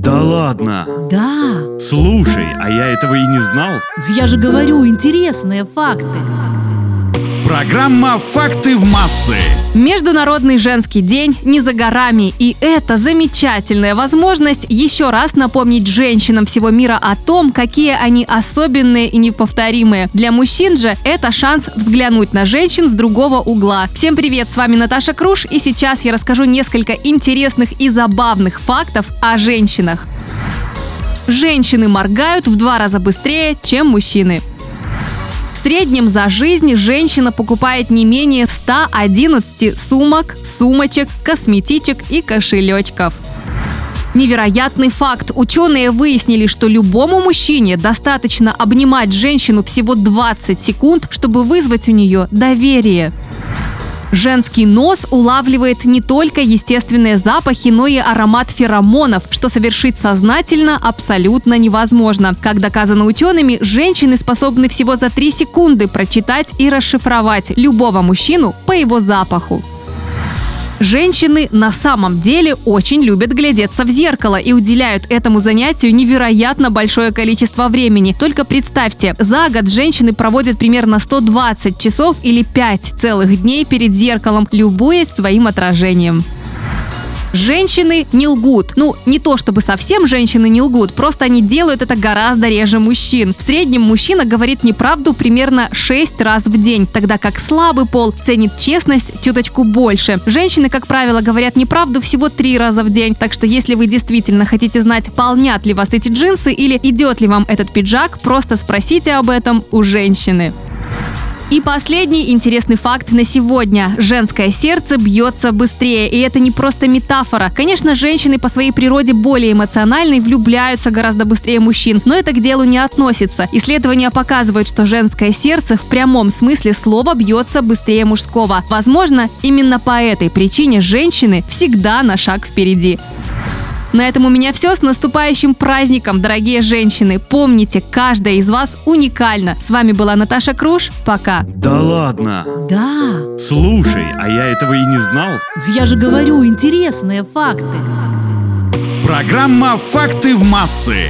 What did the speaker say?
Да ладно. Да, Слушай, а я этого и не знал. я же говорю, интересные факты. Программа «Факты в массы». Международный женский день не за горами, и это замечательная возможность еще раз напомнить женщинам всего мира о том, какие они особенные и неповторимые. Для мужчин же это шанс взглянуть на женщин с другого угла. Всем привет, с вами Наташа Круш, и сейчас я расскажу несколько интересных и забавных фактов о женщинах. Женщины моргают в два раза быстрее, чем мужчины. Среднем за жизнь женщина покупает не менее 111 сумок, сумочек, косметичек и кошелечков. Невероятный факт. Ученые выяснили, что любому мужчине достаточно обнимать женщину всего 20 секунд, чтобы вызвать у нее доверие. Женский нос улавливает не только естественные запахи, но и аромат феромонов, что совершить сознательно абсолютно невозможно. Как доказано учеными, женщины способны всего за 3 секунды прочитать и расшифровать любого мужчину по его запаху. Женщины на самом деле очень любят глядеться в зеркало и уделяют этому занятию невероятно большое количество времени. Только представьте, за год женщины проводят примерно 120 часов или 5 целых дней перед зеркалом, любуясь своим отражением. Женщины не лгут. Ну, не то чтобы совсем женщины не лгут, просто они делают это гораздо реже мужчин. В среднем мужчина говорит неправду примерно 6 раз в день, тогда как слабый пол ценит честность чуточку больше. Женщины, как правило, говорят неправду всего 3 раза в день, так что если вы действительно хотите знать, полнят ли вас эти джинсы или идет ли вам этот пиджак, просто спросите об этом у женщины. И последний интересный факт на сегодня. Женское сердце бьется быстрее. И это не просто метафора. Конечно, женщины по своей природе более эмоциональны и влюбляются гораздо быстрее мужчин. Но это к делу не относится. Исследования показывают, что женское сердце в прямом смысле слова бьется быстрее мужского. Возможно, именно по этой причине женщины всегда на шаг впереди. На этом у меня все. С наступающим праздником, дорогие женщины. Помните, каждая из вас уникальна. С вами была Наташа Круш. Пока. Да ладно. Да, Слушай, а я этого и не знал. я же говорю, интересные факты. Программа «Факты в массы».